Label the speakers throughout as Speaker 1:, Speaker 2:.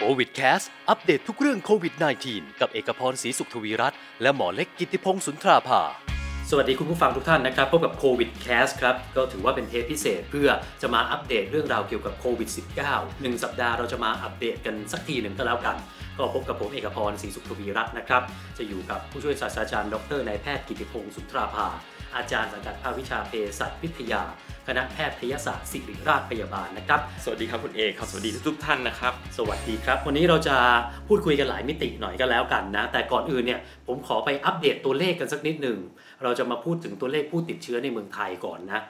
Speaker 1: Covid Cast อัปเดตทุกเรื่องโควิด -19 กับเอกพรศรีสุขทวีรัตน์และหมอเล็กกิติพงศ์สุนทราภา
Speaker 2: สวัสดีคุณผู้ฟังทุกท่านนะครับ พบกับ Covid Cast ครับ ก็ถือว่าเป็นเทปพิเศษเพื่อจะมาอัปเดตเรื่องราวเกี่ยวกับโควิด -19 หนึ่งสัปดาห์เราจะมาอัปเดตกันสักทีหนึ่งก็แล้วกัน ก็พบกับผมเอกพรศรีสุขทวีรัตน์นะครับ จะอยู่กับผู้ช่วยศาสตราจารย์ดรนายแพทย์กิติพงศ์สุนทราภา อาจารย์สังกัดภาควิชาเภสัชวิทยา คณะแพทยศาสตร์ศิริราชพยาบาลนะครับ
Speaker 3: สวัสดีครับคุณเอกครับสวัสดีทุกๆท่านนะครับ
Speaker 2: สวัสดีครับ วันนี้เราจะพูดคุยกันหลายมิติหน่อยก็แล้วกันนะ แต่ก่อนอื่นเนี่ยผมขอไปอัปเดตตัวเลขกันสักนิดหนึ่ง เราจะมาพูดถึงตัวเลขผู้ติดเชื้อในเมืองไทยก่อนนะ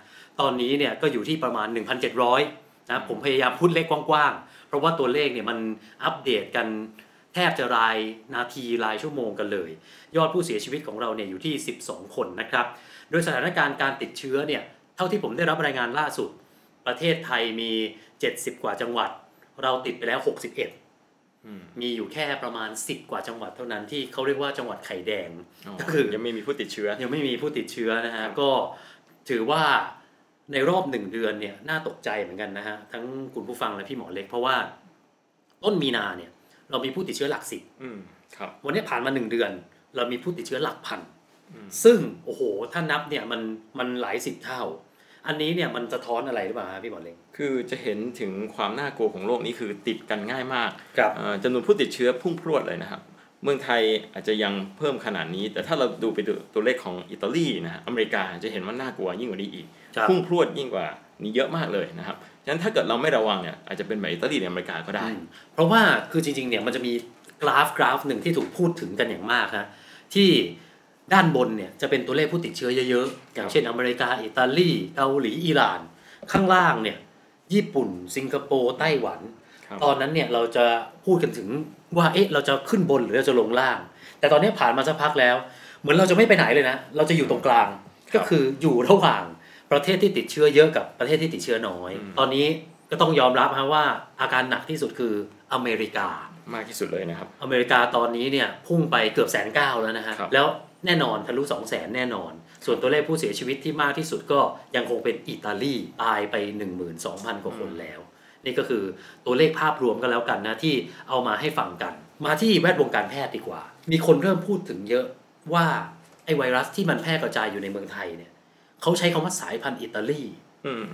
Speaker 2: ตอนนี้เนี่ยก็อยู่ที่ประมาณ 1,700นะผมพยายามพูดเลขกว้างๆ เพราะว่าตัวเลขเนี่ยมันอัปเดตกันแทบจะรายนาทีรายชั่วโมงกันเลย ยอดผู้เสียชีวิตของเราเนี่ยอยู่ที่ 12 คนนะครับ โดยสถานการณ์การติดเชื้อเนี่ย เท่าที่ผมได้รับรายงานล่าสุด ประเทศไทยมี 70 กว่าจังหวัด เราติดไปแล้ว 61 มีอยู่แค่ประมาณ 10 กว่าจังหวัดเท่านั้นที่เขาเรียกว่าจังหวัดไข่แดงก็คือ
Speaker 3: ยังไม่มีผู้ติดเชื้อ
Speaker 2: ยังไม่มีผู้ติดเชื้อนะฮะก็ถือว่าในรอบหนึ่งเดือนเนี่ยน่าตกใจเหมือนกันนะฮะทั้งคุณผู้ฟังและพี่หมอเล็ก เพราะว่าต้นมีนาเนี่ย เรามีผู้ติดเชื้อหลักสิบ
Speaker 3: อืมครับ
Speaker 2: วันนี้ผ่านมาหนึ่งเดือน เรามีผู้ติดเชื้อหลักพันซึ่งโอ้โหถ้านับเนี่ยมันมันหลายสิบเท่า อันนี้เนี่ยมันสะท้อนอะไรหรือเปล่าฮะพี่หมอเล็ก
Speaker 3: คือจะเห็นถึงความน่ากลัวของโรคนี้คือติดกันง่ายมาก
Speaker 2: ครับ
Speaker 3: เอ่อจำนวนผู้ติดเชื้อพุ่งพรวดเลยนะครับ เมืองไทยอาจจะยังเพิ่มขนาดนี้ แต่ถ้าเราดูไปดูตัวเลขของอิตาลีนะฮะอเมริกาจะเห็นว่าน่ากลัวยิ่งกว่านี้อีก
Speaker 2: ครับ
Speaker 3: พุ่งพรวดยิ่งกว่านี้เยอะมากเลยนะครับฉะนั้นถ้าเกิดเราไม่ระวังเนี่ยอาจจะเป็นแบบอิตาลีในอเมริกาก็ได้
Speaker 2: อืมเพราะว่าคือจริงๆเนี่ยมันจะมีกราฟกราฟหนึ่งที่ถูกพูดถึงกันอย่างมากฮะที่ ด้านบนเนี่ยจะเป็นตัวเลขผู้ติดเชื้อเยอะๆ อย่างเช่นอเมริกา อิตาลีเกาหลี อิหร่าน ข้างล่างเนี่ยญี่ปุ่น สิงคโปร์ไต้หวัน
Speaker 3: ครับ
Speaker 2: ตอนนั้นเนี่ยเราจะพูดกันถึงว่าเอ๊ะเราจะขึ้นบนหรือเราจะลงล่าง แต่ตอนนี้ผ่านมาสักพักแล้ว เหมือนเราจะไม่ไปไหนเลยนะ เราจะอยู่ตรงกลางก็คืออยู่ระหว่างประเทศที่ติดเชื้อเยอะกับประเทศที่ติดเชื้อน้อย ตอนนี้ก็ต้องยอมรับฮะว่าอาการหนักที่สุดคืออเมริกา
Speaker 3: มากที่สุดเลยนะครับ
Speaker 2: อเมริกาตอนนี้เนี่ยพุ่งไปเกือบแสนเก้าแล้วนะฮะ
Speaker 3: ครับ
Speaker 2: แล้ว แน่นอนทะลุสองแสนแน่นอน ส่วนตัวเลขผู้เสียชีวิตที่มากที่สุดก็ยังคงเป็นอิตาลีตายไป 12,000 กว่าคนแล้ว นี่ก็คือตัวเลขภาพรวมกันแล้วกันนะที่เอามาให้ฟังกัน มาที่แวดวงการแพทย์ดีกว่า มีคนเริ่มพูดถึงเยอะว่าไอ้ไวรัสที่มันแพร่กระจายอยู่ในเมืองไทยเนี่ยเขาใช้คำว่าสายพันธุ์อิตาลี
Speaker 3: อืม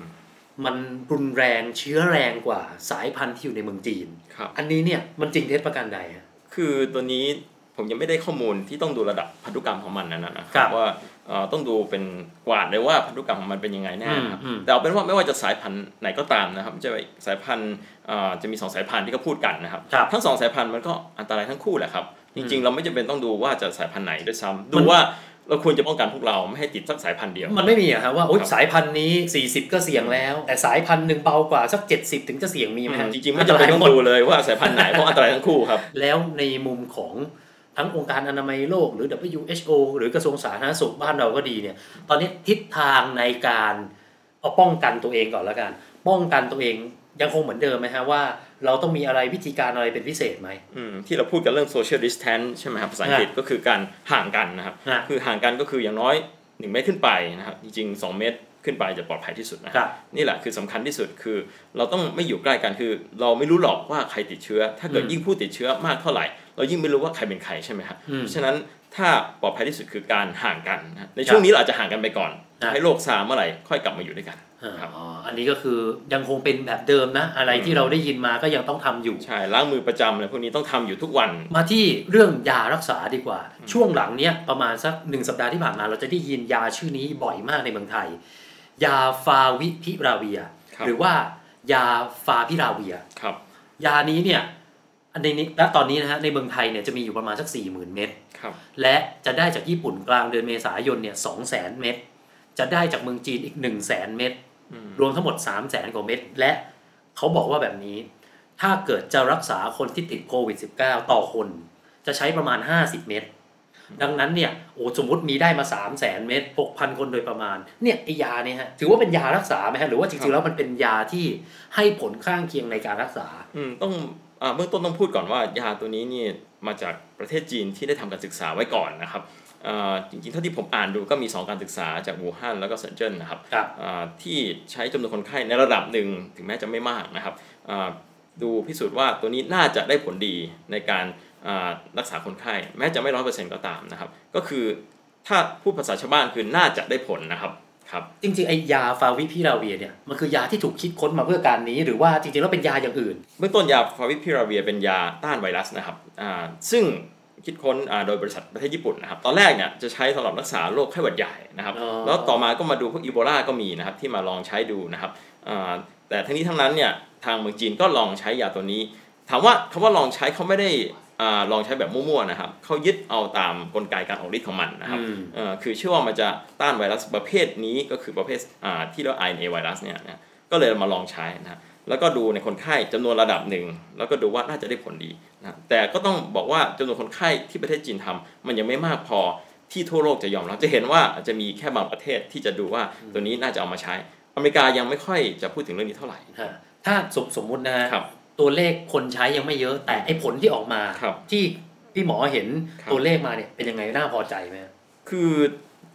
Speaker 2: มันรุนแรงเชื้อแรงกว่าสายพันธุ์ที่อยู่ในเมืองจีน
Speaker 3: ครับ
Speaker 2: อันนี้เนี่ยมันจริงเท็จประการใดฮะ
Speaker 3: คือตัวนี้ ผมยังไม่ได้ข้อมูลที่ต้องดูระดับพันธุกรรมของมันนะนะค
Speaker 2: ครั
Speaker 3: รับบว่าเอ่อต้องดูเป็นกวาดเลยว่าพันธุกรรมของมันเป็นยังไงแน่นะครับ
Speaker 2: อืมอืม
Speaker 3: แต่เอาเป็นว่าไม่ว่าจะสายพันธุ์ไหนก็ตามนะครับจะสายพันธุ์เอ่อจะมีสองสายพันธุ์ที่เขาพูดกันนะครับ
Speaker 2: ครับ
Speaker 3: ทั้งสองสายพันธุ์มันก็อันตรายทั้งคู่แหละครับจริงๆ เราไม่จำเป็นต้องดูว่าจะสายพันธุ์ไหนด้วยซ้ำดูว่าเราควรจะป้องกันพวกเราไม่ให้ติดสักสายพันธุ์เดียว
Speaker 2: มันไม่มีอะครับว่าโอ๊ย
Speaker 3: ครับ
Speaker 2: สายพันธุ์นี้ 40 ก็เสี่ยงแล้ว แต่สายพันธุ์หนึ่งเบากว่าสัก 70 ถึงจะเสี่ยงมีไหมฮะ
Speaker 3: จริงๆไม่จำเป็นต้องดูเลยว่าสายพันธุ์ไหนเพราะอันตรายทั้งคู่ครับ
Speaker 2: แล้วในมุมของ ทั้งองค์การอนามัยโลกหรือ WHO หรือกระทรวงสาธารณสุขบ้านเราก็ดีเนี่ย ตอนนี้ทิศทางในการเอาป้องกันตัวเองก่อนแล้วกัน ป้องกันตัวเองยังคงเหมือนเดิมไหมฮะว่า เราต้องมีอะไรวิธีการอะไรเป็นพิเศษไหม
Speaker 3: อืมที่เราพูดกันเรื่อง social distance ใช่ไหมครับภาษาอังกฤษก็คือการห่างกันนะครับ
Speaker 2: ฮะ
Speaker 3: คือห่างกันก็คืออย่างน้อย1เมตรขึ้นไปนะครับจริงๆ 2 เมตรขึ้นไปจะปลอดภัยที่สุดนะ
Speaker 2: ค
Speaker 3: ค
Speaker 2: รั
Speaker 3: รับบนี่แหละคือสำคัญที่สุดคือ เราต้องไม่อยู่ใกล้กันคือ เราไม่รู้หรอกว่าใครติดเชื้อ ถ้าเกิด
Speaker 2: อืม
Speaker 3: ยิ่งผู้ติดเชื้อมากเท่าไหร่ เรายิ่งไม่รู้ว่าใครเป็นใครใช่ไหมครับ
Speaker 2: อืม
Speaker 3: เพราะฉะนั้นถ้าปลอดภัยที่สุดคือการห่างกันนะในช่วงนี้เราอาจจะห่างกันไปก่อน
Speaker 2: ครับ
Speaker 3: ให้โรคซาเมื่อไหร่ค่อยกลับมาอยู่ด้วยกันครับ
Speaker 2: อ๋ออันนี้ก็คือยังคงเป็นแบบเดิมนะ อะไรที่เราได้ยินมาก็ยังต้องทำอยู่
Speaker 3: ใช่ ล้างมือประจำอะไรพวกนี้ต้องทำอยู่ทุกวัน
Speaker 2: มาที่เรื่องยารักษาดีกว่า ช่วงหลังเนี้ยประมาณสักหนึ่งสัปดาห์ที่ผ่านมาเราจะได้ยินยาชื่อนี้บ่อยมากในเมืองไทย ยาฟาวิพิราเวีย
Speaker 3: ครับ
Speaker 2: หรือว่ายาฟาพิราเวีย
Speaker 3: ครับ
Speaker 2: ยานี้เนี่ย อันนี้ณตอนนี้นะฮะในเมืองไทยเนี่ยจะมีอยู่ประมาณสัก4ี่หมื่นเม็ด
Speaker 3: ครับ
Speaker 2: และจะได้จากญี่ปุ่นกลางเดือนเมษายนเนี่ยสองแสนเม็ดจะได้จากเมืองจีนอีก1นึ่งแสนเม็ด
Speaker 3: อืม
Speaker 2: รวมทั้งหมด3 0 0แสนกว่าเม็ดและเขาบอกว่าแบบนี้ ถ้าเกิดจะรักษาคนที่ติดโควิด -19 ต่อคน จะใช้ประมาณ 50 เม็ดดังนั้นเนี่ยโอ้สมมติมีได้มา 3 0 0แสนเม็ด6,000คนโดยประมาณเนี่ยไอยาเนี่ยฮะถือว่าเป็นยารักษาไหมฮะหรือว่าจริงๆแล้วมันเป็นยาที่ให้ผลข้างเคียงในการรักษา
Speaker 3: อืมต้องอ่า เบื้องต้นต้องพูดก่อนว่ายาตัวนี้นี่มาจากประเทศจีนที่ได้ทำการศึกษาไว้ก่อนนะครับอ่าจริงๆเท่าที่ผมอ่านดูก็มี 2 การศึกษาจากวูฮั่นแล้วก็เซินเจิ้นนะครับ
Speaker 2: ครับ
Speaker 3: อ่าที่ใช้จำนวนคนไข้ในระดับหนึ่งถึงแม้จะไม่มากนะครับอ่าดูพิสูจน์ว่าตัวนี้น่าจะได้ผลดีในการอ่ารักษาคนไข้แม้จะไม่ร้อยเปอร์เซ็นต์ก็ตามนะครับ ก็คือถ้าพูดภาษาชาวบ้านคือน่าจะได้ผลนะครับ ครับ
Speaker 2: จริงๆไอยาฟาวิพิราเวียเนี่ยมันคือยาที่ถูกคิดค้นมาเพื่อการนี้ หรือว่าจริงๆแล้วเป็นยาอย่างอื่น
Speaker 3: เบื้องต้นยาฟาวิพิราเวียเป็นยาต้านไวรัสนะครับอ่าซึ่งคิดค้นอ่าโดยบริษัทประเทศญี่ปุ่นนะครับ ตอนแรกเนี่ยจะใช้สำหรับรักษาโรคไข้หวัดใหญ่นะครับ
Speaker 2: อ๋อ
Speaker 3: แล้วต่อมาก็มาดูพวกอีโบลาก็มีนะครับที่มาลองใช้ดูนะครับอ่าแต่ทั้งนี้ทั้งนั้นเนี่ยทางเมืองจีนก็ลองใช้ยาตัวนี้ ถามว่าคำว่าลองใช้เขาไม่ได้อ่า ลองใช้แบบมั่วๆนะครับเขายึดเอาตามกลไกการออกฤทธิ์ของมันนะครับ
Speaker 2: อืม
Speaker 3: เอ่อคือเชื่อว่ามันจะต้านไวรัสประเภทนี้ก็คือประเภทอ่าที่เรียกว่า RNA ไวรัสเนี่ยนะก็เลยมาลองใช้นะครับแล้วก็ดูในคนไข้จำนวนระดับหนึ่ง แล้วก็ดูว่าน่าจะได้ผลดีนะแต่ก็ต้องบอกว่าจำนวนคนไข้ที่ประเทศจีนทำมันยังไม่มากพอที่ทั่วโลกจะยอมรับจะเห็นว่าอาจจะมีแค่บางประเทศที่จะดูว่าตัวนี้น่าจะเอามาใช้ อเมริกายังไม่ค่อยจะพูดถึงเรื่องนี้เท่าไหร่
Speaker 2: ฮะถ้าสมสมมุตินะฮะ
Speaker 3: ครับ
Speaker 2: ตัวเลขคนใช้ยังไม่เยอะแต่ไอผลที่ออกมา
Speaker 3: ครับ
Speaker 2: ที่พี่หมอเห็น
Speaker 3: ครับ
Speaker 2: ตัวเลขมาเนี่ยเป็นยังไงน่าพอใจไหมฮะ
Speaker 3: คือ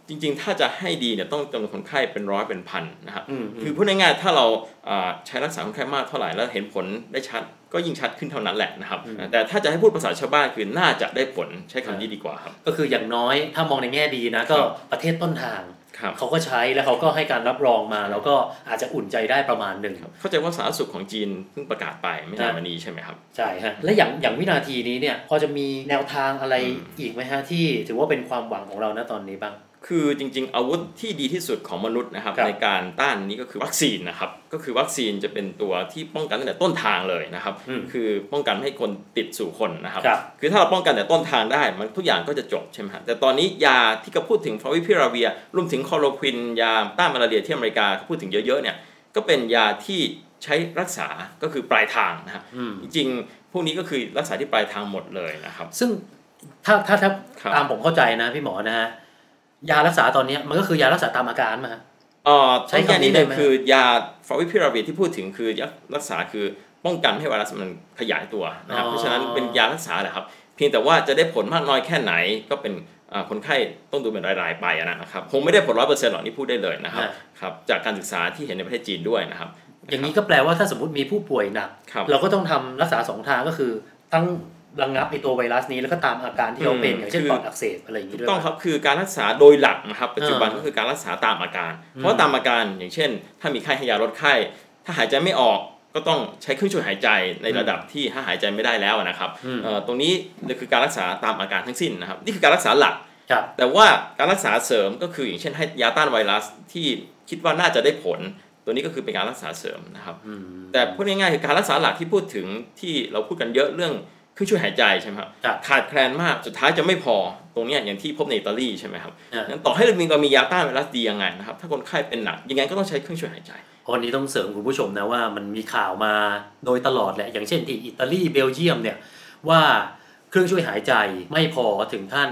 Speaker 3: จริงๆ ถ้าจะให้ดีเนี่ยต้องจำนวนคนไข้เป็นร้อยเป็นพันนะครับ
Speaker 2: อืม
Speaker 3: คือพูดง่ายๆถ้าเราอ่าใช้รักษาคนไข้มากเท่าไหร่แล้วเห็นผลได้ชัดก็ยิ่งชัดขึ้นเท่านั้นแหละนะครับ แต่ถ้าจะให้พูดภาษาชาวบ้านคือน่าจะได้ผลใช้คำนี้ดีกว่าครับ
Speaker 2: ก็คืออย่างน้อยถ้ามองในแง่ดีนะก็
Speaker 3: ครับ
Speaker 2: ประเทศต้นทาง
Speaker 3: ครับ
Speaker 2: เขาก็ใช้แล้วเขาก็ให้การรับรองมา แล้วก็อาจจะอุ่นใจได้ประมาณหนึ่ง
Speaker 3: เข้าใจว่าสาธารณสุขของจีนเพิ่งประกาศไปไม่นานมานี้ใช่ไหมครับ
Speaker 2: ใช่ฮะและอย่างอย่างวินาทีนี้เนี่ยพอจะมีแนวทางอะไร
Speaker 3: อืม
Speaker 2: อีกไหมฮะที่ถือว่าเป็นความหวังของเราณตอนนี้บ้าง
Speaker 3: คือจริงๆ อาวุธที่ดีที่สุดของมนุษย์นะครับ
Speaker 2: ครับ
Speaker 3: ในการต้านนี้ก็คือวัคซีนนะครับก็คือวัคซีนจะเป็นตัวที่ป้องกันตั้งแต่ต้นทางเลยนะครับ
Speaker 2: อืม
Speaker 3: คือป้องกันไม่ให้คนติดสู่คนนะครับ
Speaker 2: ครับ
Speaker 3: คือถ้าเราป้องกันแต่ต้นทางได้มันทุกอย่างก็จะจบใช่ไหมฮะแต่ตอนนี้ยาที่เขาพูดถึงฟาวิพิราเวียรวมถึงคลอโรควินยาต้านมาลาเรียที่อเมริกาเขาพูดถึงเยอะๆเนี่ยก็เป็นยาที่ใช้รักษาก็คือปลายทางนะฮะ
Speaker 2: อืม
Speaker 3: จริงๆพวกนี้ก็คือรักษาที่ปลายทางหมดเลยนะครับ
Speaker 2: ซึ่งถ้าถ้าถ้า
Speaker 3: ครับ
Speaker 2: ตามผมเข้าใจนะพี่หมอนะฮะ ยารักษาตอนเนี้ยมันก็คือยารักษาตามอาการมาฮะ
Speaker 3: เอ่อ
Speaker 2: ใช้
Speaker 3: ใช้
Speaker 2: คำ
Speaker 3: แค่
Speaker 2: นี้
Speaker 3: นี้
Speaker 2: ได้
Speaker 3: เลย
Speaker 2: ไหม
Speaker 3: คือยาฟาวิพิราเวียที่พูดถึงคือยารักษาคือป้องกันให้ไวรัสมันขยายตัวนะครับเพราะฉะนั้นเป็นยารักษาแหละครับ เพียงแต่ว่าจะได้ผลมากน้อยแค่ไหนก็เป็นอ่าคนไข้ต้องดูเป็นรายๆไปนะครับคงไม่ได้ผลร้อยเปอร์เซ็นต์หรอกนี่พูดได้เลยนะครับ
Speaker 2: ฮะ
Speaker 3: ครับจากการศึกษาที่เห็นในประเทศจีนด้วยนะครับ
Speaker 2: อย่างนี้ก็แปลว่าถ้าสมมติมีผู้ป่วยหนัก
Speaker 3: ครับ
Speaker 2: เราก็ต้องทำรักษาสองทางก็คือทั้ง ระงับไอตัวไวรัสนี้แล้วก็ตามอาการที่เราเป็น
Speaker 3: อืม
Speaker 2: อย่างเช่น
Speaker 3: คือ
Speaker 2: ปอดอักเสบอะไรอย่างนี้ด้วย
Speaker 3: ต้อง
Speaker 2: ปะ
Speaker 3: ครับคือการรักษาโดยหลักนะครับปัจจุบัน
Speaker 2: อ่า
Speaker 3: ก็คือการรักษาตามอาการ เพราะว่าตามอาการอย่างเช่น ถ้ามีไข้ให้ยาลดไข้ ถ้าหายใจไม่ออกก็ต้องใช้เครื่องช่วยหายใจในระดับที่ถ้าหายใจไม่ได้แล้วนะครับ
Speaker 2: อืม
Speaker 3: เอ่อตรงนี้คือการรักษาตามอาการทั้งสิ้นนะครับนี่คือการรักษาหลัก
Speaker 2: ครับ
Speaker 3: แต่ว่าการรักษาเสริมก็คืออย่างเช่นให้ยาต้านไวรัสที่คิดว่าน่าจะได้ผล ตัวนี้ก็คือเป็นการรักษาเสริมนะครับ
Speaker 2: อืม
Speaker 3: แต่พูดง่ายๆคือการรักษาหลักที่พูดถึงที่เราพูดกันเยอะเรื่อง เครื่องช่วยหายใจใช่ไหมครับ
Speaker 2: ครับ
Speaker 3: ขาดแคลนมากสุดท้ายจะไม่พอตรงเนี้ยอย่างที่พบในอิตาลีใช่ไหมครับ
Speaker 2: อ่า
Speaker 3: งั้นต่อให้เรามีเรามียาต้านไวรัสดียังไงนะครับถ้าคนไข้เป็นหนักยังไงก็ต้องใช้เครื่องช่วยหายใจ
Speaker 2: วันนี้ต้องเสริมคุณผู้ชมนะว่ามันมีข่าวมาโดยตลอดแหละอย่างเช่นที่อิตาลีเบลเยียมเนี่ยว่าเครื่องช่วยหายใจไม่พอถึงขั้น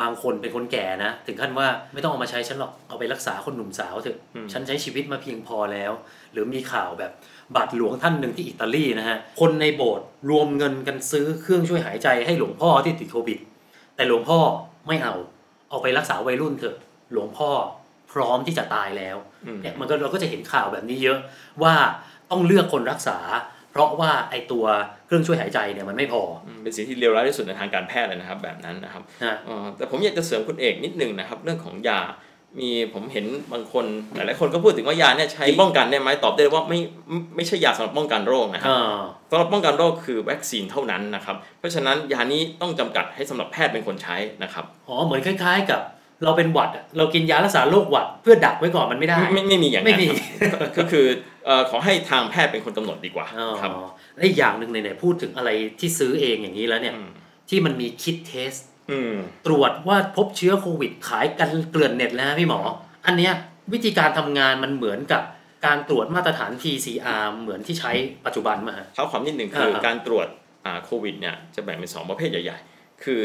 Speaker 2: บางคนเป็นคนแก่นะ ถึงขั้นว่าไม่ต้องเอามาใช้ฉันหรอกเอาไปรักษาคนหนุ่มสาวเถอะ
Speaker 3: อืม
Speaker 2: ฉันใช้ชีวิตมาเพียงพอแล้ว หรือมีข่าวแบบ บาทหลวงท่านหนึ่งที่อิตาลีนะฮะ คนในโบสถ์รวมเงินกันซื้อเครื่องช่วยหายใจให้หลวงพ่อที่ติดโควิด แต่หลวงพ่อไม่เอา เอาไปรักษาวัยรุ่นเถอะ หลวงพ่อพร้อมที่จะตายแล้ว
Speaker 3: อืม
Speaker 2: เนี่ยมันก็เราก็จะเห็นข่าวแบบนี้เยอะว่าต้องเลือกคนรักษา เพราะว่าไอตัวเครื่องช่วยหายใจเนี่ยมันไม่พอ
Speaker 3: อืมเป็นสิ่งที่เลวร้ายที่สุดในทางการแพทย์เลยนะครับแบบนั้นนะครับ
Speaker 2: นะ
Speaker 3: เอ่อแต่ผมอยากจะเสริมคุณเอกนิดนึงนะครับ เรื่องของยา มีผมเห็นบางคนหลายๆคนก็พูดถึงว่ายาเนี่ยใช้ป้องกันได้ไหมตอบได้เลยว่าไม่ไม่ไม่ใช่ยาสำหรับป้องกันโรคนะครับ
Speaker 2: อ่า
Speaker 3: สำหรับป้องกันโรคคือวัคซีนเท่านั้นนะครับ เพราะฉะนั้นยานี้ต้องจำกัดให้สำหรับแพทย์เป็นคนใช้นะครับ
Speaker 2: อ๋อเหมือนคล้าย ๆ กับเราเป็นหวัดอะเรากินยารักษาโรคหวัดเพื่อดักไว้ก่อนมันไม่ได้
Speaker 3: ไม่ไม่มีอย่าง
Speaker 2: ไม่
Speaker 3: นั้น
Speaker 2: มี
Speaker 3: ครับก็คือเอ่อขอให้ทางแพทย์เป็นคนกำหนดดีกว่า
Speaker 2: อ๋อ
Speaker 3: ครับ
Speaker 2: และอีกอย่างหนึ่งไหนๆพูดถึงอะไรที่ซื้อเองอย่างนี้แล้วเนี่ย
Speaker 3: อืม
Speaker 2: ที่มันมีคิดเทส
Speaker 3: อืม
Speaker 2: ตรวจว่าพบเชื้อโควิดขายกันเกลื่อนเน็ตแล้วนะพี่หมอ อันเนี้ยวิธีการทำงานมันเหมือนกับการตรวจมาตรฐาน PCR เหมือนที่ใช้ปัจจุบันมาฮะ
Speaker 3: เท้าความนิดหนึ่งคือ
Speaker 2: อ่า
Speaker 3: การตรวจอ่าโควิดเนี่ยจะแบ่งเป็นสองประเภทใหญ่ ๆ คือ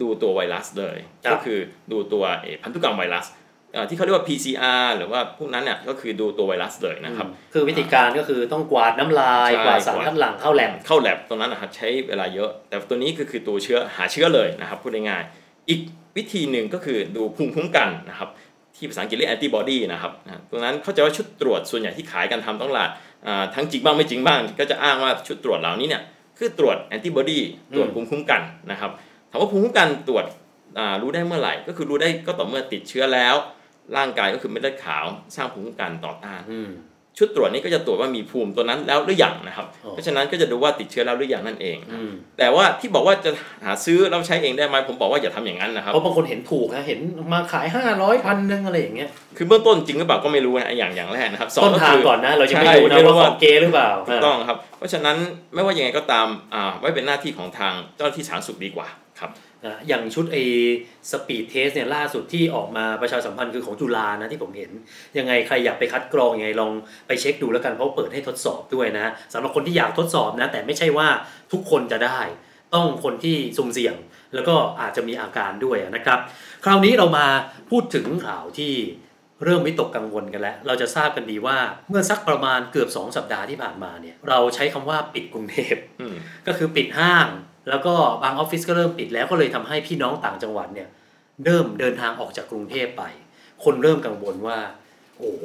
Speaker 3: ดูตัวไวรัสเลย
Speaker 2: ครับ
Speaker 3: ก็คือดูตัวเอ่อพันธุกรรมไวรัสอ่า ที่เขาเรียกว่า PCR หรือว่าพวกนั้นเนี่ยก็คือดูตัวไวรัสเลยนะครับ
Speaker 2: คือวิธีการก็คือต้องกวาดน้ำลาย
Speaker 3: ใช่
Speaker 2: กวาดสารคัดหลั่งเข้าแลบ
Speaker 3: เข้าแลบตรงนั้นนะครับใช้เวลาเยอะ แต่ตัวนี้ก็คือตัวเชื้อหาเชื้อเลยนะครับพูดง่ายๆอีกวิธีหนึ่งก็คือดูภูมิคุ้มกันนะครับที่ภาษาอังกฤษเรียกแอนติบอดีนะครับนะตรงนั้นเข้าใจว่าชุดตรวจส่วนใหญ่ที่ขายกันทำต้องตลาดอ่าทั้งจริงบ้างไม่จริงบ้าง ก็จะอ้างว่าชุดตรวจเหล่านี้เนี่ยคือตรวจแอนติบอดีตรวจภูมิคุ้มกันนะครับถามว่าภูมิคุ้มกันตรวจอ่ารู้ได้เมื่อไหร่ ก็คือรู้ได้ก็ต่อเมื่อติดเชื้อแล้ว ร่างกายก็คือเม็ดเลือดขาวสร้างภูมิคุ้มกันต่อต้าน
Speaker 2: อืม
Speaker 3: ชุดตรวจนี้ก็จะตรวจว่ามีภูมิตัวนั้นแล้วหรือยังนะครับ
Speaker 2: อ๋อ
Speaker 3: เพราะฉะนั้นก็จะดูว่าติดเชื้อแล้วหรือยังนั่นเอง
Speaker 2: อืม
Speaker 3: แต่ว่าที่บอกว่าจะหาซื้อแล้วใช้เองได้ไหมผมบอกว่าอย่าทำอย่างนั้นนะครับ
Speaker 2: เพราะบางคนเห็นถูกนะเห็นมาขายห้าร้อยพันหนึ่งอะไรอย่างเงี้ย
Speaker 3: คือเบื้องต้นจริงหรือเปล่าก็ไม่รู้นะอย่างอย่างแรกนะครับสอง
Speaker 2: ต้น
Speaker 3: ก็
Speaker 2: ทาง
Speaker 3: คือ
Speaker 2: ก่อนนะเราจะไม่
Speaker 3: ใช่
Speaker 2: รู้นะ
Speaker 3: ไม่รู้
Speaker 2: ว่าข
Speaker 3: ว่า
Speaker 2: องเกหรือเปล่า
Speaker 3: ถูกต้องครับ เพราะฉะนั้นไม่ว่ายังไงก็ตามอ่าไว้เป็นหน้าที่ของทางเจ้าหน้าที่สาธารณสุขดีกว่าครับ
Speaker 2: นะอย่างชุดไอ้ speed test เนี่ยล่าสุดที่ออกมาประชาสัมพันธ์คือของจุฬานะที่ผมเห็น ยังไงใครอยากไปคัดกรองยังไงลองไปเช็คดูแล้วกันเพราะเปิดให้ทดสอบด้วยนะสำหรับคนที่อยากทดสอบนะแต่ไม่ใช่ว่าทุกคนจะได้ ต้องคนที่สุ่มเสี่ยง แล้วก็อาจจะมีอาการด้วยนะครับ คราวนี้เรามาพูดถึงข่าวที่เริ่มวิตกกังวลกันแล้ว เราจะทราบกันดีว่าเมื่อสักประมาณเกือบ 2 สัปดาห์ที่ผ่านมาเนี่ยเราใช้คำว่าปิดกรุงเทพ
Speaker 3: อืม
Speaker 2: ก็คือปิดห้าง แล้วก็บางออฟฟิศก็เริ่มปิดแล้วก็เลยทำให้พี่น้องต่างจังหวัดเนี่ยเริ่มเดินทางออกจากกรุงเทพไป คนเริ่มกังวลว่า โอ้โห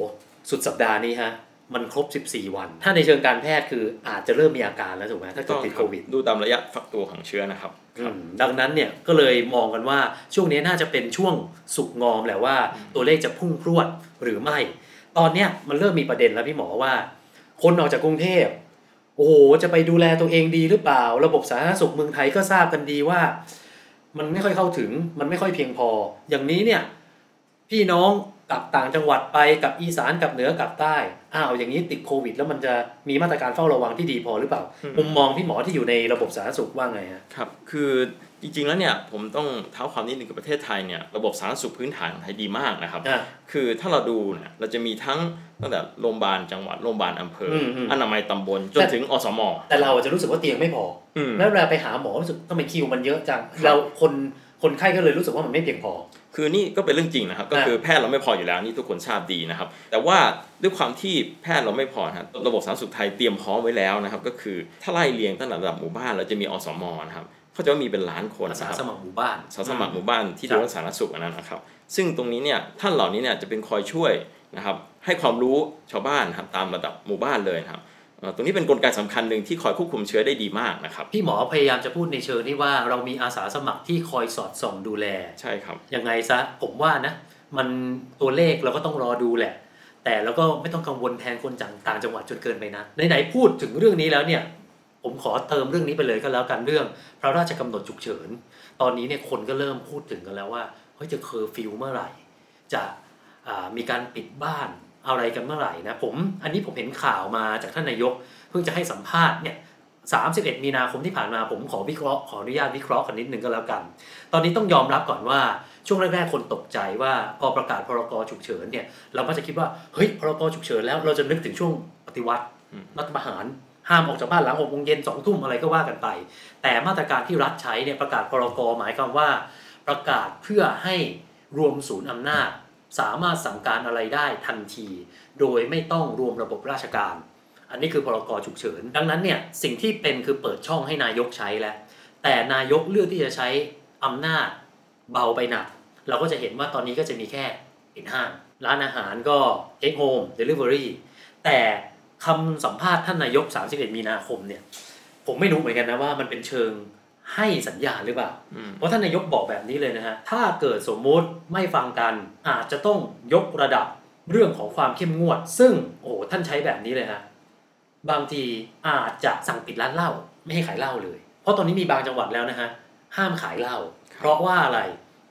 Speaker 2: สุดสัปดาห์นี้ฮะมันครบ 14 วัน ถ้าในเชิงการแพทย์คืออาจจะเริ่มมีอาการแล้วถูกไหมถ้าเกิดติดโควิด
Speaker 3: ดูตามระยะฟักตัวของเชื้อนะครับ
Speaker 2: อืมดังนั้นเนี่ยก็เลยมองกันว่าช่วงนี้น่าจะเป็นช่วงสุกงอมแหละว่า ตัวเลขจะพุ่งพรวดหรือไม่ ตอนเนี้ยมันเริ่มมีประเด็นแล้วพี่หมอว่า คนออกจากกรุงเทพ โอ้โหจะไปดูแลตัวเองดีหรือเปล่า ระบบสาธารณสุขเมืองไทยก็ทราบกันดีว่า มันไม่ค่อยเข้าถึงมันไม่ค่อยเพียงพอ อย่างนี้เนี่ย พี่น้องกลับต่างจังหวัดไปกับอีสานกับเหนือกับใต้อ้าวอย่างนี้ติดโควิด แล้วมันจะมีมาตรการเฝ้าระวังที่ดีพอหรือเปล่า
Speaker 3: อืม
Speaker 2: มุมมองพี่หมอที่อยู่ในระบบสาธารณสุขว่าไงฮะ
Speaker 3: ครับ คือ จริงๆแล้วเนี่ยผมต้องเท้าความนิดนึงกับประเทศไทยเนี่ยระบบสาธารณสุขพื้นฐานของไทยดีมากนะครับ
Speaker 2: อะ
Speaker 3: คือถ้าเราดูเนี่ยเราจะมีทั้งตั้งแต่โรงพยาบาลจังหวัดโรงพยาบาลอำเภออ
Speaker 2: มอืม
Speaker 3: อนามัยตำบลจนถึงอสม
Speaker 2: แต่เราอาจจะรู้สึกว่าเตียงไม่พอ
Speaker 3: อืม
Speaker 2: แล้วเวลาไปหาหมอรู้สึกทำไมคิวมันเยอะจังเราคนคนไข้ก็เลยรู้สึกว่ามันไม่เพียงพอ
Speaker 3: คือนี่ก็เป็นเรื่องจริงนะครับ ก็
Speaker 2: อะ
Speaker 3: คือแพทย์เราไม่พออยู่แล้วนี่ทุกคนทราบดีนะครับ แต่ว่าด้วยความที่แพทย์เราไม่พอนะครับระบบสาธารณสุขไทยเตรียมพร้อมไว้แล้วนะครับ ก็คือถ้าไล่เรียงตั้งแต่ระดับหมู่บ้านเราจะมีอสมนะครับ เขาจะว่ามีเป็นล้านคน
Speaker 2: อาสา
Speaker 3: นะครับ
Speaker 2: สมัครหมู่บ้าน
Speaker 3: อาสาสมัครหมู่บ้านที่
Speaker 2: ครั
Speaker 3: ดู
Speaker 2: บ
Speaker 3: แลสาธารณสุขอันนั้นนะครับ ซึ่งตรงนี้เนี่ยท่านเหล่านี้เนี่ยจะเป็นคอยช่วยนะครับให้ความรู้ชาวบ้านนะครับตามระดับหมู่บ้านเลยนะครับเอ่อตรงนี้เป็นกลไกสำคัญหนึ่งที่คอยควบคุมเชื้อได้ดีมากนะครับ
Speaker 2: พี่หมอพยายามจะพูดในเชิงที่ว่าเรามีอาสาสมัครที่คอยสอดส่องดูแล
Speaker 3: ใช่ครับ
Speaker 2: ยังไงซะผมว่านะมันตัวเลขเราก็ต้องรอดูแหละ แต่เราก็ไม่ต้องกังวลแทนคนจากต่างจังหวัดจนเกินไปนะไหนๆพูดถึงเรื่องนี้แล้วเนี่ย ผมขอเติมเรื่องนี้ไปเลยก็แล้วกันเรื่อง พระราชกำหนดฉุกเฉิน ตอนนี้เนี่ยคนก็เริ่มพูดถึงกันแล้วว่าเฮ้ยจะเคอร์ฟิวเมื่อไหร่ จะอ่ามีการปิดบ้านอะไรกันเมื่อไหร่นะผมอันนี้ผมเห็นข่าวมาจากท่านนายก เพิ่งจะให้สัมภาษณ์เนี่ย31 มีนาคมที่ผ่านมาผมขอวิเคราะห์ขออนุญาตวิเคราะห์กันนิดนึงก็แล้วกัน ตอนนี้ต้องยอมรับก่อนว่าช่วงแรกๆคนตกใจว่าพอประกาศพรกฉุกเฉินเนี่ยเราก็จะคิดว่าเฮ้ยพรกฉุกเฉินแล้วเราจะนึกถึงช่วงปฏิวัติ
Speaker 3: อืม
Speaker 2: รัฐประหาร ห้ามออกจากบ้านหลังหกโมงเย็นสองทุ่มอะไรก็ว่ากันไป แต่มาตรการที่รัฐใช้เนี่ยประกาศพรกหมายความว่า ประกาศเพื่อให้รวมศูนย์อำนาจ สามารถสั่งการอะไรได้ทันที โดยไม่ต้องรวมระบบราชการ อันนี้คือพรกฉุกเฉิน ดังนั้นเนี่ยสิ่งที่เป็นคือเปิดช่องให้นายกใช้แล้ว แต่นายกเลือกที่จะใช้อำนาจเบาไปหนัก เราก็จะเห็นว่าตอนนี้ก็จะมีแค่ปิดห้างร้านอาหารก็ take home delivery แต่ คำสัมภาษณ์ท่านนายก 31 มีนาคมเนี่ย ผมไม่รู้เหมือนกันนะว่ามันเป็นเชิงให้สัญญาณหรือเปล่า
Speaker 3: อืม
Speaker 2: เพราะท่านนายกบอกแบบนี้เลยนะฮะ ถ้าเกิดสมมุติไม่ฟังกันอาจจะต้องยกระดับเรื่องของความเข้มงวด ซึ่งโอ้โหท่านใช้แบบนี้เลยฮะ บางทีอาจจะสั่งปิดร้านเหล้าไม่ให้ขายเหล้าเลย เพราะตอนนี้มีบางจังหวัดแล้วนะฮะห้ามขายเหล้าเพราะว่าอะไร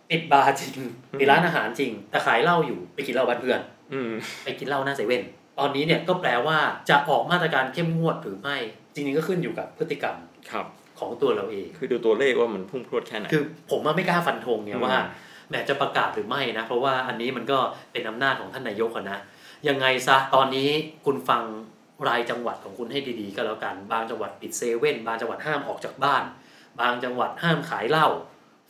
Speaker 2: ปิดบาร์จริงปิดร้านอาหารจริง แต่ขายเหล้าอยู่ไปกินเหล้าบ้านเพื่อน
Speaker 3: อืม
Speaker 2: ไปกินเหล้าหน้าเซเว่น ตอนนี้เนี่ยก็แปลว่าจะออกมาตรการเข้มงวดหรือไม่ จริงๆก็ขึ้นอยู่กับพฤติกรรม
Speaker 3: ครับ
Speaker 2: ของตัวเราเอง
Speaker 3: คือดูตัวเลขว่ามันพุ่งพรวดแค่ไหน
Speaker 2: คือผมว่าไม่กล้าฟันธงเนี่
Speaker 3: อื
Speaker 2: ย
Speaker 3: ม
Speaker 2: ว่าแหมจะประกาศหรือไม่นะ เพราะว่าอันนี้มันก็เป็นอำนาจของท่านนายกอะนะยังไงซะตอนนี้คุณฟังรายจังหวัดของคุณให้ดีๆ ก็แล้วกัน บางจังหวัดปิดเซเว่นบางจังหวัดห้ามออกจากบ้าน บางจังหวัดห้ามขายเหล้า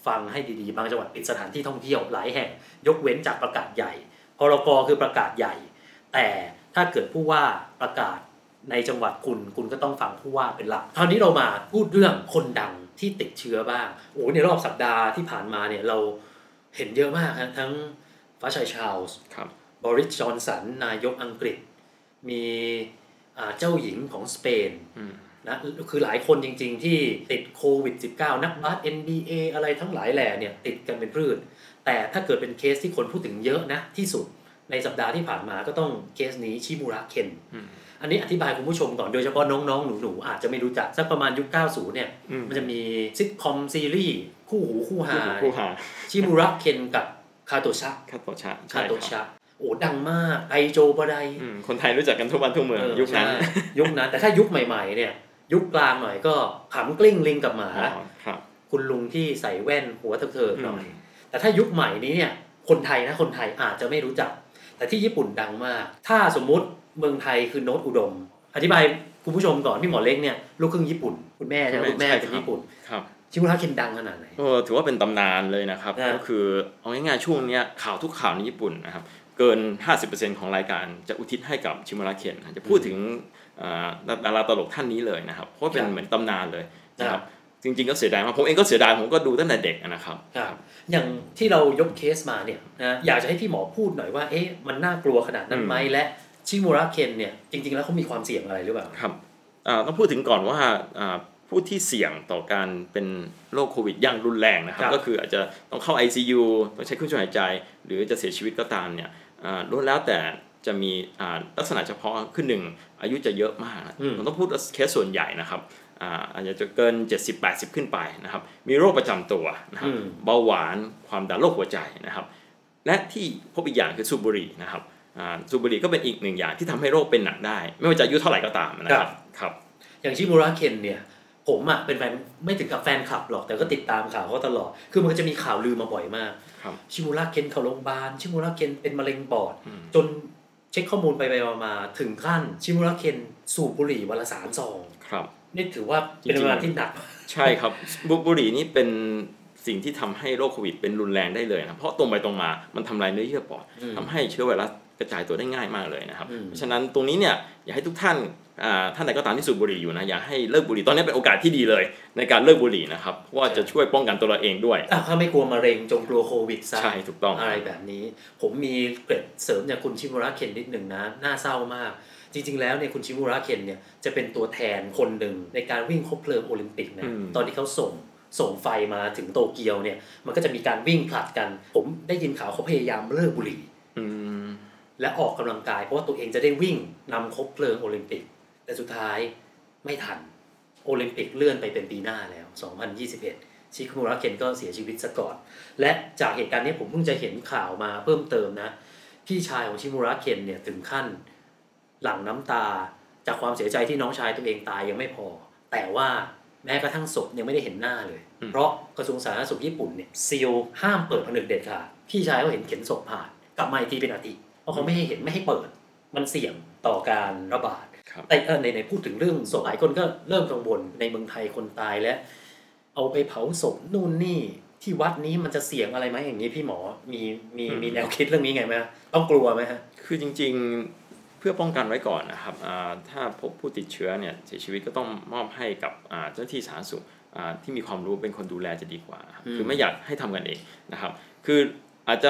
Speaker 2: ฟังให้ดีๆ บางจังหวัดปิดสถานที่ท่องเที่ยวหลายแห่ง ยกเว้นจากประกาศใหญ่พรกคือประกาศใหญ่ แต่ ถ้าเกิดผู้ว่าประกาศในจังหวัดคุณคุณก็ต้องฟังผู้ว่าเป็นหลักคราวนี้เรามาพูดเรื่องคนดังที่ติดเชื้อบ้างโอ้ในรอบสัปดาห์ที่ผ่านมาเนี่ยเราเห็นเยอะมากฮะทั้งฟ้าชัยชาลส์
Speaker 3: ครับ
Speaker 2: บริสจอนสัน นายกอังกฤษ มีอ่าเจ้าหญิงของสเปน
Speaker 3: อืม
Speaker 2: นะคือหลายคนจริง ๆ ที่ติดโควิด -19 นักบาส NBA อะไรทั้งหลายแหล่เนี่ยติดกันเป็นพืชแต่ถ้าเกิดเป็นเคสที่คนพูดถึงเยอะนะที่สุด ในสัปดาห์ที่ผ่านมาก็ต้องเคสนี้ชิมูระเคน
Speaker 3: อืม
Speaker 2: อันนี้อธิบายคุณผู้ชมก่อนโดยเฉพาะน้องๆ หนูๆ อาจจะไม่รู้จักสักประมาณยุค 90 เนี่ย
Speaker 3: อืม
Speaker 2: มันจะมีซิทคอมซีรีส์คู่หูคู่หา
Speaker 3: คู่หา
Speaker 2: ชิมูระเคนกับคาโตชะ
Speaker 3: คาโตชะ
Speaker 2: คา
Speaker 3: ใช่
Speaker 2: โต
Speaker 3: ครับ
Speaker 2: ชะโอ้ดังมาก大丈夫だ
Speaker 3: อืมคนไทยรู้จักกันทั่วบ้านทั่วเมือง
Speaker 2: เออ
Speaker 3: ยุคนั้น
Speaker 2: ใช่ยุคนั้นแต่ถ้ายุคใหม่ๆ เนี่ย ยุคกลางหน่อยก็ขำกลิ้งลิงกับหมา
Speaker 3: อ๋อครับ
Speaker 2: คุณลุงที่ใส่แว่นหัวเถิกๆหน่อย
Speaker 3: อืม
Speaker 2: แต่ถ้ายุคใหม่นี้เนี่ย คนไทยนะคนไทยอาจจะไม่รู้จัก แต่ที่ญี่ปุ่นดังมาก ถ้าสมมุติเมืองไทยคือโน้ตอุดม อธิบายคุณผู้ชมก่อนพี่หมอเล็กเนี่ยลูกครึ่งญี่ปุ่น คุณแม่ใช่ไหมคุณแม่เป็นญี่ปุ่น
Speaker 3: ครับ
Speaker 2: ชิมุระเคนดังขนาดไหน
Speaker 3: ก็ถือว่าเป็นตำนานเลยนะครับ
Speaker 2: นะ
Speaker 3: ก็คือเอาง่ายๆช่วงเนี้ยข่าวทุกข่าวในญี่ปุ่นนะครับเกิน 50%ของรายการจะอุทิศให้กับชิมุระเคนนะจะพูดถึงอ่าดาราตลกท่านนี้เลยนะครับ เพราะว่าเป็นเหมือนตำนานเลยนะครับ จริงๆก็เสียดายมากผมเองก็เสียดายผมก็ดูตั้งแต่เด็กนะครับ
Speaker 2: ครับอย่างที่เรายกเคสมาเนี่ยนะอยากจะให้พี่หมอพูดหน่อยว่า เอ๊ะมันน่ากลัวขนาดนั้นไหมและชิมุระเคนเนี่ยจริง ๆ แล้วเขามีความเสี่ยงอะไรหรือเปล่า
Speaker 3: ครับอ่าต้องพูดถึงก่อนว่าอ่าผู้ที่เสี่ยงต่อการเป็นโรคโควิดอย่างรุนแรงนะครับ
Speaker 2: ครับ
Speaker 3: ก็คืออาจจะต้องเข้า ICU ต้องใช้เครื่องช่วยหายใจ หรือจะเสียชีวิตก็ตามเนี่ยอ่าล้วนแล้วแต่ จะมีอ่าลักษณะเฉพาะขึ้นหนึ่งอายุจะเยอะมากนะ
Speaker 2: อืม
Speaker 3: ผมต้องพูดว่าเคสส่วนใหญ่นะครับอ่าอาจจะเกิน 70-80 ขึ้นไปนะครับ มีโรคประจำตัวนะครับ
Speaker 2: อืม
Speaker 3: เบาหวานความดันโรคหัวใจนะครับ และที่พบอีกอย่างคือสูบบุหรี่นะครับอ่าสูบบุหรี่ก็เป็นอีกหนึ่งอย่างที่ทำให้โรคเป็นหนักได้ ไม่ว่าจะอายุเท่าไหร่ก็ตามนะครับครับ
Speaker 2: อย่างชิมุระเคนเนี่ยผมอะเป็นแฟนไม่ถึงกับแฟนคลับหรอกแต่ก็ติดตามข่าวเขาตลอด คือมันจะมีข่าวลือมาบ่อยมาก
Speaker 3: ครับ
Speaker 2: ชิมุระเคนเข้าโรงพยาบาลชิมุระเคนเป็นมะเร็งปอด
Speaker 3: อืม
Speaker 2: จน เช็คข้อมูลไปไปๆมาๆถึงขั้นชิมุระเคนสูบบุหรี่วันละสามซอง
Speaker 3: ครับ
Speaker 2: นี่ถือว่าเป็น
Speaker 3: จริงๆ
Speaker 2: เวลาที่หนัก
Speaker 3: ใช่ครับบุบุหรี่นี่เป็นสิ่งที่ทำให้โรคโควิดเป็นรุนแรงได้เลยนะเพราะตรงไปตรงมามันทำลายเนื้อเยื่อปอด
Speaker 2: อืม
Speaker 3: ทำให้เชื้อไวรัส กระจายตัวได้ง่ายมากเลยนะครับ
Speaker 2: อืม
Speaker 3: เพราะฉะนั้นตรงนี้เนี่ยอยากให้ทุกท่านอ่าท่านใดก็ตามที่สูบบุหรี่อยู่นะอยากให้เลิกบุหรี่ตอนนี้เป็นโอกาสที่ดีเลย ในการเลิกบุหรี่นะครับเพราะว่าจะช่วยป้องกันตัวเราเองด้วย
Speaker 2: อะถ้าไม่กลัวมะเร็งจงกลัวโควิดซะ
Speaker 3: ใช่ถูกต้อง
Speaker 2: อะไรแบบนี้ ผมมีเกร็ดเสริมจากคุณชิมุระเคนนิดหนึ่งนะน่าเศร้ามาก จริง ๆ แล้วเนี่ยคุณชิมุระเคนเนี่ยจะเป็นตัวแทนคนหนึ่งในการวิ่งคบเพลิงโอลิมปิกนะ
Speaker 3: อืม
Speaker 2: ตอนที่เขาส่งส่งไฟมาถึงโตเกียวเนี่ย มันก็จะมีการวิ่งผลัดกัน ผมได้ยินข่าวเขาพยายามเลิกบุหรี่
Speaker 3: อืม
Speaker 2: และออกกำลังกายเพราะว่าตัวเองจะได้วิ่งนำคบเพลิงโอลิมปิก แต่สุดท้ายไม่ทันโอลิมปิกเลื่อนไปเป็นปีหน้าแล้ว 2021 ชิคุมุระเคนก็เสียชีวิตซะก่อน และจากเหตุการณ์นี้ผมเพิ่งจะเห็นข่าวมาเพิ่มเติมนะ พี่ชายของชิมุระเคนเนี่ยถึงขั้นหลั่งน้ำตาจากความเสียใจที่น้องชายตัวเองตายยังไม่พอ แต่ว่าแม้กระทั่งศพยังไม่ได้เห็นหน้าเลย
Speaker 3: อืม
Speaker 2: เพราะกระทรวงสาธารณสุขญี่ปุ่นเนี่ยซีลห้ามเปิดผนึกเด็ดขาดพี่ชายก็เห็นเข็นศพผ่านกลับมาอีกทีเป็นอาทิตย์เพ ราะเขาไม่ให้เห็นไม่ให้เปิด มันเสี่ยงต่อการระบาด
Speaker 3: ครับ
Speaker 2: แต่เออในในพูดถึงเรื่องศพหลายคนก็เริ่มกังวลในเมืองไทยคนตายแล้วเอาไปเผาศพนู่นนี่ที่วัดนี้มันจะเสี่ยงอะไรไหมอย่างนี้พี่หมอมีมี
Speaker 3: อืม
Speaker 2: มีแนวคิดเรื่องนี้ไงไหมฮะต้องกลัวไหมฮะ
Speaker 3: คือจริง ๆเพื่อป้องกันไว้ก่อนนะครับอ่าถ้าพบผู้ติดเชื้อเนี่ยเสียชีวิตก็ต้องมอบให้กับอ่าเจ้าหน้าที่สาธารณสุขอ่าที่มีความรู้เป็นคนดูแลจะดีกว่าครับ
Speaker 2: อืม
Speaker 3: คือไม่อยากให้ทำกันเองนะครับ คืออาจจะ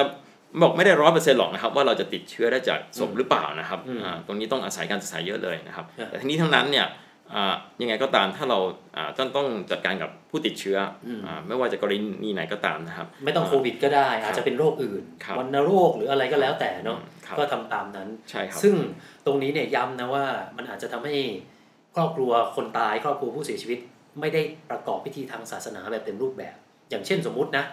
Speaker 3: บอกไม่ได้ร้อยเปอร์เซ็นต์หรอกนะครับว่าเราจะติดเชื้อได้จากศพหรือเปล่านะครับอ่าตรงนี้ต้องอาศัยการศึกษาเยอะเลยนะครับ แต่ทั้งนี้ทั้งนั้นเนี่ยอ่ายังไงก็ตามถ้าเราอ่าต้องต้องจัดการกับผู้ติดเชื้อออ่าไม่ว่าจะกรณีไหนก็ตามนะครับ
Speaker 2: ไม่ต้องโควิดก็ได้ อาจจะเป็นโรคอื่น
Speaker 3: ครับ
Speaker 2: วัณโรคหรืออะไรก็แล้วแต่เนาะ
Speaker 3: ครับ
Speaker 2: ก็ทำตามนั้น
Speaker 3: ใช่ครับ
Speaker 2: ซึ่งตรงนี้เนี่ยย้ำนะว่ามันอาจจะทำให้ครอบครัวคนตายครอบครัวผู้เสียชีวิต ไม่ได้ประกอบพิธีทางศาสนาแบบเต็มรูปแบบ อย่างเช่นสมมุตินะ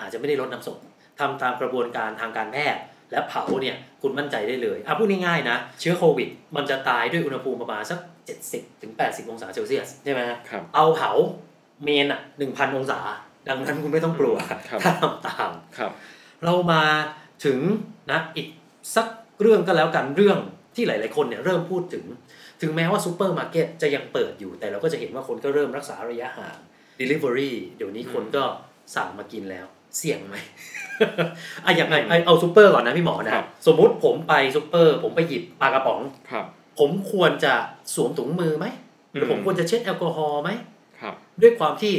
Speaker 2: อาจจะไม่ได้ลดน้ำศพ ทำตามกระบวนการทางการแพทย์และเผาเนี่ยคุณมั่นใจได้เลยอะพูดง่ายๆนะ เชื้อโควิด มันจะตายด้วยอุณหภูมิประมาณสัก 70ถึง80 องศาเซลเซียสใช่ไหมฮะ
Speaker 3: ครับ
Speaker 2: เอาเผาเมนอะ1,000 องศา ดังนั้นคุณไม่ต้องกลัว
Speaker 3: ครับ
Speaker 2: ถ้าทำตาม
Speaker 3: ครับ
Speaker 2: เรามาถึงนะอีกสักเรื่องก็แล้วกันเรื่องที่หลาย ๆ คนเนี่ยเริ่มพูดถึง ถึงแม้ว่าซูเปอร์มาร์เก็ตจะยังเปิดอยู่ แต่เราก็จะเห็นว่าคนก็เริ่มรักษาระยะห่าง Delivery เดี๋ยวนี้คนก็สั่งมากินแล้ว เสี่ยงไหม อะอย่างไรเอาเอาซูเปอร์ก่อนนะพี่หมอนะ
Speaker 3: ครับ
Speaker 2: สมมุติผมไปซูเปอร์ ผมไปหยิบปลากระป๋อง
Speaker 3: ครับ
Speaker 2: ผมควรจะสวมถุงมือไหมหรืออ
Speaker 3: ม
Speaker 2: ผมควรจะเช็ดแอลกอฮอล์ไหม
Speaker 3: ครับ
Speaker 2: ด้วยความที่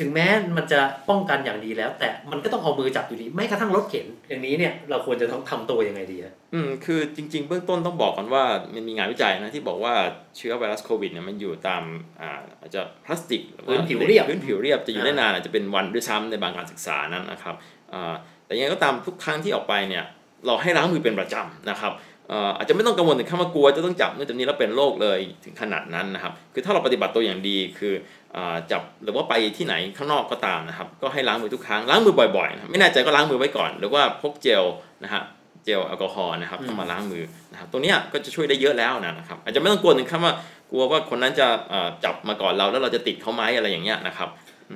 Speaker 2: ถึงแม้มันจะป้องกันอย่างดีแล้ว แต่มันก็ต้องเอามือจับอยู่ดีแม้กระทั่งรถเข็นอย่างนี้เนี่ยเราควรจะต้องทำตัวยังไงดีอะ
Speaker 3: อืมคือจริง ๆ เบื้องต้นต้องบอกก่อนว่ามันมีงานวิจัยนะที่บอกว่าเชื้อไวรัสโควิดเนี่ยมันอยู่ตามอ่าอาจจะพลาสติกหรือว่า
Speaker 2: พื้นผิวเรียบ
Speaker 3: พื้นผิวเรียบจะอยู่ได้
Speaker 2: อ่าน
Speaker 3: นานอาจจะเป็นวันด้วยซ้ำในบางการศึกษานั้นนะครับอ่า แต่ยังไงก็ตามทุกครั้งที่ออกไปเนี่ยเราให้ล้างมือเป็นประจำนะครับอ่าอาจจะไม่ต้องกังวลถึงขั้นว่ากลัวจะต้องจับนู่นจับนี้แล้วเป็นโรคเลยถึงขนาดนั้นนะครับ คือถ้าเราปฏิบัติตัวอย่างดีคืออ่าจับหรือว่าไปที่ไหนข้างนอกก็ตามนะครับ ก็ให้ล้างมือทุกครั้งล้างมือบ่อยๆนะครับไม่แน่ใจก็ล้างมือไว้ก่อน หรือว่าพกเจลนะฮะเจลแอลกอฮอล์นะครับ
Speaker 2: อืม
Speaker 3: เข้ามาล้างมือนะครับตัวเนี้ยก็จะช่วยได้เยอะแล้วนะครับ อาจจะไม่ต้องกลัวถึงขั้นว่ากลัวว่าคนนั้นจะเอ่อจับมาก่อนเราแล้วเราจะติดเขาไหมอะไรอย่างเงี้ยนะครับ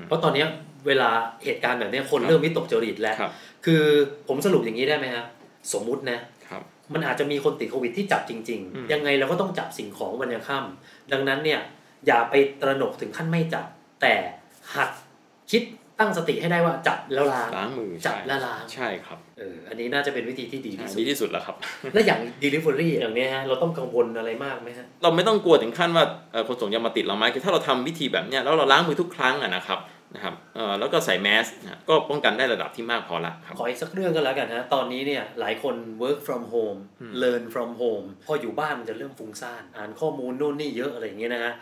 Speaker 2: เพราะตอนเนี้ย เวลาเหตุการณ์แบบเนี้ยคนเริ่มวิตกจริตแล้ว
Speaker 3: ครับ
Speaker 2: คือผมสรุปอย่างนี้ได้ไหมฮะสมมุตินะ
Speaker 3: ครับ
Speaker 2: มันอาจจะมีคนติดโควิดที่จับจริง
Speaker 3: อืม
Speaker 2: ๆยังไงเราก็ต้องจับสิ่งของวันยังค่ำดังนั้นเนี่ยอย่าไปตระหนกถึงขั้นไม่จับ แต่หัดคิดตั้งสติให้ได้ว่าจับแล้วล้าง
Speaker 3: ล้างมือ
Speaker 2: จับ
Speaker 3: ใช่
Speaker 2: แล้วล้าง
Speaker 3: ใช่ครับ
Speaker 2: เอออันนี้น่าจะเป็นวิธีที่ดีที่สุ
Speaker 3: ดี
Speaker 2: ด
Speaker 3: ที่สุดแล้วครับ
Speaker 2: และอย่าง delivery อย่างเนี้ยฮะเราต้องกังวลอะไรมากไหมฮะ
Speaker 3: เราไม่ต้องกลัวถึงขั้นว่าเอ่อคนส่งยามาติดเราไหมคือถ้าเราทำวิธีแบบเนี้ยแล้วเราล้างมือทุกครั้งอะนะครับ นะครับเอ่อแล้วก็ใส่แมสนะก็ป้องกันได้ระดับที่มากพอละครับ
Speaker 2: ขออีกสักเรื่องก็แล้วกันฮะตอนนี้เนี่ยหลายคน work from home learn from home พออยู่บ้านมันจะเริ่มฟุ้งซ่านอ่านข้อมูลนู่นนี่เยอะอะไรอย่างเงี้ยนะฮะ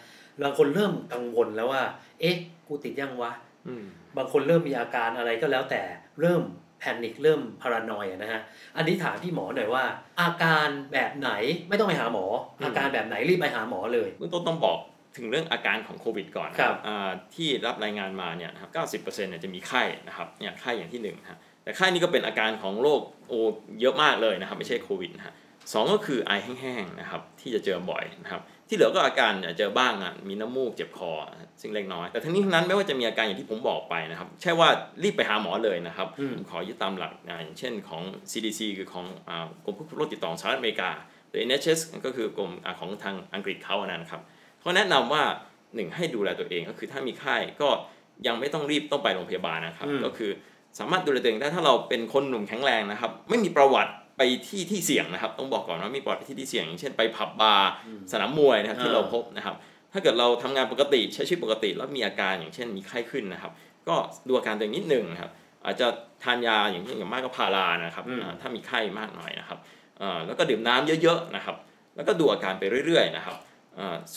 Speaker 2: บางคนเริ่มกังวลแล้วว่า เอ๊ะ กูติดยังวะ
Speaker 3: อืม
Speaker 2: บางคนเริ่มมีอาการอะไรก็แล้วแต่เริ่มแพนิคเริ่มพารานอยนะฮะอันนี้ถามพี่หมอหน่อยว่า อาการแบบไหนไม่ต้องไปหาหมอ อาการแบบไหนรีบไปหาหมอเลย
Speaker 3: เบื้องต้นต้องบอก ถึงเรื่องอาการของโควิดก่อนนะครับอ่าที่รับรายงานมาเนี่ยนะครับ 90%เนี่ยจะมีไข้นะครับเนี่ยไข้อย่างที่หนึ่งนะฮะแต่ไข้นี่ก็เป็นอาการของโรคโอเยอะมากเลยนะครับ ไม่ใช่โควิดนะฮะสองก็คือไอแห้งๆนะครับที่จะเจอบ่อยนะครับที่เหลือก็อาการเนี่ยเจอบ้างอะมีน้ำมูกเจ็บคอซึ่งเล็กน้อย แต่ทั้งนี้ทั้งนั้นไม่ว่าจะมีอาการอย่างที่ผมบอกไปนะครับใช่ว่ารีบไปหาหมอเลยนะครับ
Speaker 2: อืม
Speaker 3: ผมขอยึดตามหลักอ่าอย่างเช่นของ CDC คือของอ่ากรมควบคุมโรคติดต่อของสหรัฐอเมริกาหรือ NHS ก็คือกรมอ่าของทางอังกฤษเขาอะนะครับ เขาแนะนำว่าหนึ่งให้ดูแลตัวเองก็คือถ้ามีไข้ก็ยังไม่ต้องรีบต้องไปโรงพยาบาลนะครับ
Speaker 2: อืม
Speaker 3: ก็คือสามารถดูแลตัวเองได้ถ้าเราเป็นคนหนุ่มแข็งแรงนะครับ ไม่มีประวัติไปที่ที่เสี่ยงนะครับ ต้องบอกก่อนว่ามีประวัติไปที่ที่เสี่ยงอย่างเช่นไปผับบาร์สนามมวยนะครับที่
Speaker 2: อ่า
Speaker 3: เราพบนะครับ ถ้าเกิดเราทำงานปกติใช้ชีวิตปกติ แล้วมีอาการอย่างเช่นมีไข้ขึ้นนะครับ ก็ดูอาการตัวเองนิดหนึ่งนะครับ อาจจะทานยาอย่างเช่นอย่างมากก็พารานะครับ
Speaker 2: อืม
Speaker 3: อ่าถ้ามีไข้มากหน่อยนะครับอ่าแล้วก็ดื่มน้ำเยอะๆนะครับ แล้วก็ดูอาการไปเรื่อยๆนะครับอ่า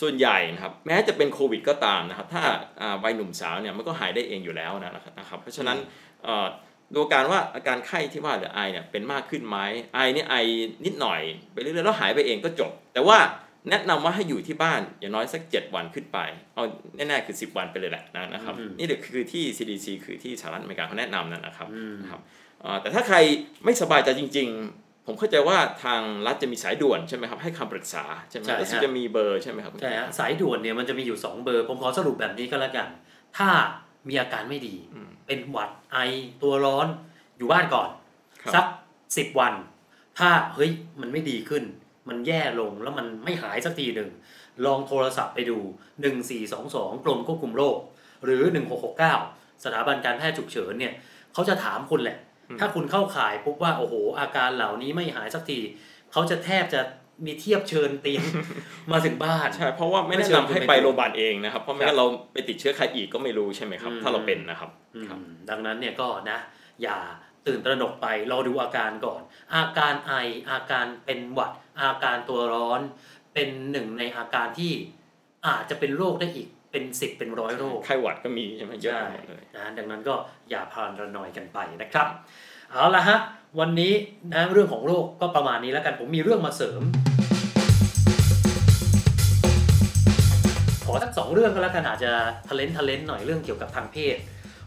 Speaker 3: ส่วนใหญ่นะครับแม้จะเป็นโควิดก็ตามนะครับถ้าอ่าวัยหนุ่มสาวเนี่ยมันก็หายได้เองอยู่แล้วนะครับนะครับเพราะฉะนั้นอ่าดูอาการว่าอาการไข้ที่ว่าหรือไอเนี่ยเป็นมากขึ้นไหมไอเนี่ยไอนิดหน่อยไปเรื่อยๆแล้วหายไปเองก็จบ แต่ว่าแนะนำว่าให้อยู่ที่บ้านอย่างน้อยสัก 7 วันขึ้นไป เอาแน่ๆคือ 10 วันไปเลยแหละนะครับ
Speaker 2: อืม
Speaker 3: นี่เดี๋ยวคือที่ CDC คือที่สหรัฐอเมริกาเขาแนะนำนั่นนะครับ
Speaker 2: อืม
Speaker 3: นะครับอ่าแต่ถ้าใครไม่สบายใจจริง ๆ ผมเข้าใจว่าทางรัฐจะมีสายด่วนใช่ไหมครับให้คำปรึกษาใช่ไหม
Speaker 2: ใช่
Speaker 3: แล้ว
Speaker 2: ฮะ
Speaker 3: จะมีเบอร์ใช่ไหมครับ
Speaker 2: ใช่ฮะสายด่วนเนี่ยมันจะมีอยู่ 2 เบอร์ ผมขอสรุปแบบนี้ก็แล้วกัน ถ้ามีอาการไม่ดี
Speaker 3: อืม
Speaker 2: เป็นหวัดไอตัวร้อนอยู่บ้านก่อน
Speaker 3: ครับ
Speaker 2: สักสิบวัน ถ้าเฮ้ยมันไม่ดีขึ้น มันแย่ลงแล้วมันไม่หายสักทีหนึ่ง ลองโทรศัพท์ไปดู 1422 กรมควบคุมโรค หรือ 1669 สถาบันการแพทย์ฉุกเฉินเนี่ยเขาจะถามคุณแหละ ถ้าคุณเข้าข่ายพบว่าโอ้โห อาการเหล่านี้ไม่หายสักทีเขาจะแทบจะมีเทียบเชิญเตียงมาถึงบ้าน
Speaker 3: ใช่เพราะว่าไม่แนะนำให้ไปโรงพยาบาลเองนะครับ เพราะไม่งั้นเราไปติดเชื้อใครอีกก็ไม่รู้ใช่ไหมครับ
Speaker 2: อืม
Speaker 3: ถ้าเราเป็นนะครับ
Speaker 2: อืม
Speaker 3: ครับ
Speaker 2: ดังนั้นเนี่ยก็นะ อย่าตื่นตระหนกไปรอดูอาการก่อน อาการไออาการเป็นหวัด อาการตัวร้อน เป็นหนึ่งในอาการที่อาจจะเป็นโรคได้อีก เป็นสิบเป็นร้อยโรค
Speaker 3: ไข้หวัดก็มีใช่ไหมเยอะ
Speaker 2: ใช่
Speaker 3: ไปหมดเลย
Speaker 2: นะดังนั้นก็อย่าพานระนอยกันไปนะครับ เอาละฮะ วันนี้นะเรื่องของโรคก็ประมาณนี้แล้วกันผมมีเรื่องมาเสริม ขอสักสองเรื่องก็แล้วกันอาจจะทะเลนทะเลนหน่อยเรื่องเกี่ยวกับทางเพศ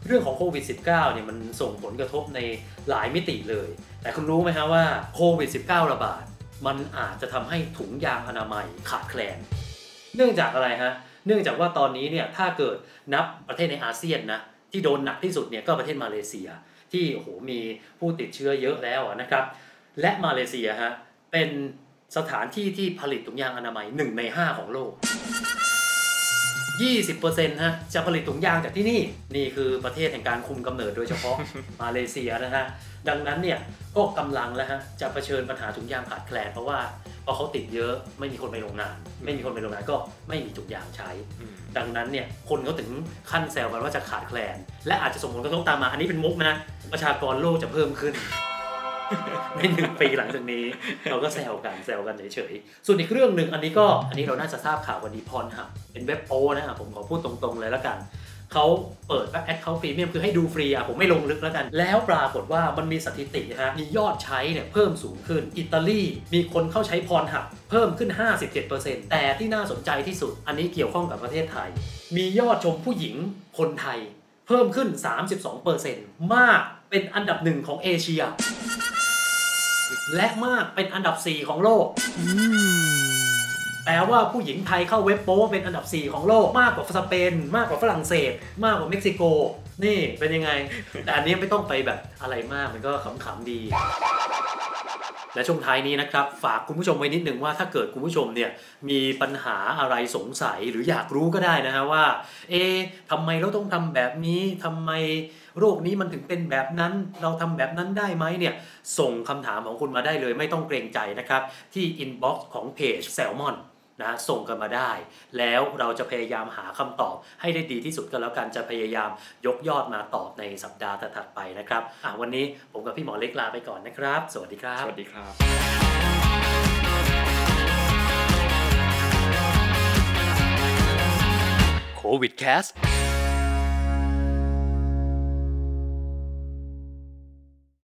Speaker 2: เรื่องของโควิด -19 เนี่ยมันส่งผลกระทบในหลายมิติเลย แต่คุณรู้ไหมฮะว่าโควิด -19 ระบาด มันอาจจะทำให้ถุงยางอนามัยขาดแคลน เนื่องจากอะไรฮะ เนื่องจากว่าตอนนี้เนี่ยถ้าเกิดนับประเทศในอาเซียนนะที่โดนหนักที่สุดเนี่ยก็ประเทศมาเลเซีย ที่โอ้โหมีผู้ติดเชื้อเยอะแล้วนะครับ และมาเลเซียฮะเป็นสถานที่ที่ผลิตถุงยางอนามัยหนึ่งในห้าของโลก 20%ฮะจะผลิตถุงยางจากที่นี่ นี่คือประเทศแห่งการคุมกำเนิดโดยเฉพาะ มาเลเซียนะฮะ ดังนั้นเนี่ยก็กำลังแล้วฮะจะเผชิญปัญหาถุงยางขาดแคลนเพราะว่าพอเขาติดเยอะไม่มีคนไปโรงงาน ไม่มีคนไปโรงงานก็ไม่มีถุงยางใช้ ดังนั้นเนี่ยคนเขาถึงขั้นแซวกันว่าจะขาดแคลน และอาจจะส่งผลกระทบตามมา อันนี้เป็นมุกนะประชากรโลกจะเพิ่มขึ้น ในหนึ่งปีหลังจากนี้ เราก็แซวกันแซวกันเฉยๆ ส่วนอีกเรื่องหนึ่งอันนี้ก็อันนี้เราน่าจะทราบข่าววันนี้พรหับเป็นเว็บโป้นะฮะผมขอพูดตรงๆเลยแล้วกันเขาเปิดแอดเขาฟรีเมียมคือให้ดูฟรีอะผมไม่ลงลึกแล้วกัน แล้วปรากฏว่ามันมีสถิติฮะมียอดใช้เนี่ยเพิ่มสูงขึ้น อิตาลีมีคนเข้าใช้พรหับเพิ่มขึ้น 57%แต่ที่น่าสนใจที่สุด อันนี้เกี่ยวข้องกับประเทศไทย มียอดชมผู้หญิงคนไทย เพิ่มขึ้น 32%มากเป็นอันดับหนึ่งของเอเชีย และมากเป็นอันดับ 4 ของโลก แปลว่าผู้หญิงไทยเข้าเว็บโป้เป็นอันดับ 4 ของโลกมากกว่าสเปน มากกว่าฝรั่งเศส มากกว่าเม็กซิโก นี่เป็นยังไง แต่อันนี้ไม่ต้องไปแบบอะไรมากมันก็ขำๆดี และช่วงท้ายนี้นะครับ ฝากคุณผู้ชมไว้นิดหนึ่งว่าถ้าเกิดคุณผู้ชมเนี่ยมีปัญหาอะไรสงสัยหรืออยากรู้ก็ได้นะฮะว่า เอ๊ะทำไมเราต้องทำแบบนี้ทำไมโรคนี้มันถึงเป็นแบบนั้น เราทำแบบนั้นได้ไหมเนี่ยส่งคำถามของคุณมาได้เลยไม่ต้องเกรงใจนะครับ ที่ inbox ของเพจแซลมอนะส่งกันมาได้ แล้วเราจะพยายามหาคำตอบให้ได้ดีที่สุดก็แล้วกันจะพยายามยกยอดมาตอบในสัปดาห์ถัดๆไปนะครับอะวันนี้ผมกับพี่หมอเล็กลาไปก่อนนะครับ สวัสดีครับ
Speaker 3: สวัสดีครับ
Speaker 1: โควิดแคส